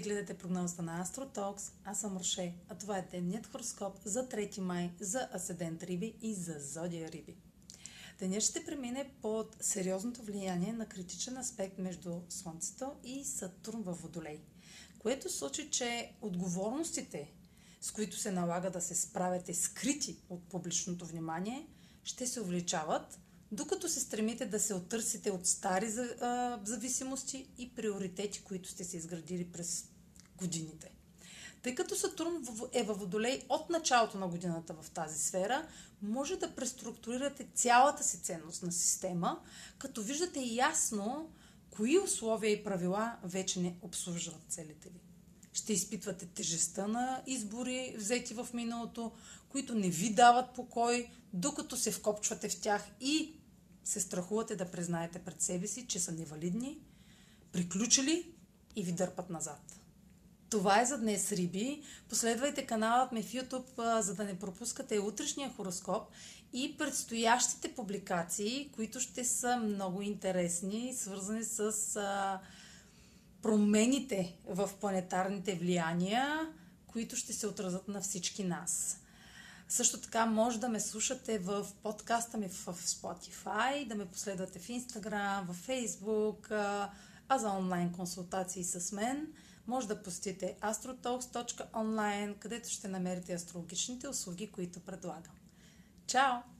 гледате прогнозата на AstroTalks. Аз съм Роше, а това е дневният хороскоп за 3 май за Аседент Риби и за Зодия Риби. Денят ще премине под сериозното влияние на критичен аспект между Слънцето и Сатурн във Водолей, което сочи, че отговорностите, с които се налага да се справяте скрити от публичното внимание, ще се увеличават – докато се стремите да се оттърсите от стари зависимости и приоритети, които сте се изградили през годините. Тъй като Сатурн е във Водолей от началото на годината в тази сфера, може да преструктурирате цялата си ценностна система, като виждате ясно кои условия и правила вече не обслужват целите ви. Ще изпитвате тежестта на избори, взети в миналото, които не ви дават покой, докато се вкопчвате в тях и се страхувате да признаете пред себе си, че са невалидни, приключили и ви дърпат назад. Това е за днес, Риби. Последвайте каналът ми в YouTube, за да не пропускате утрешния хороскоп и предстоящите публикации, които ще са много интересни, свързани с промените в планетарните влияния, които ще се отразят на всички нас. Също така може да ме слушате в подкаста ми в Spotify, да ме последвате в Instagram, в Facebook, а за онлайн консултации с мен може да посетите astrotalks.online, където ще намерите астрологичните услуги, които предлагам. Чао!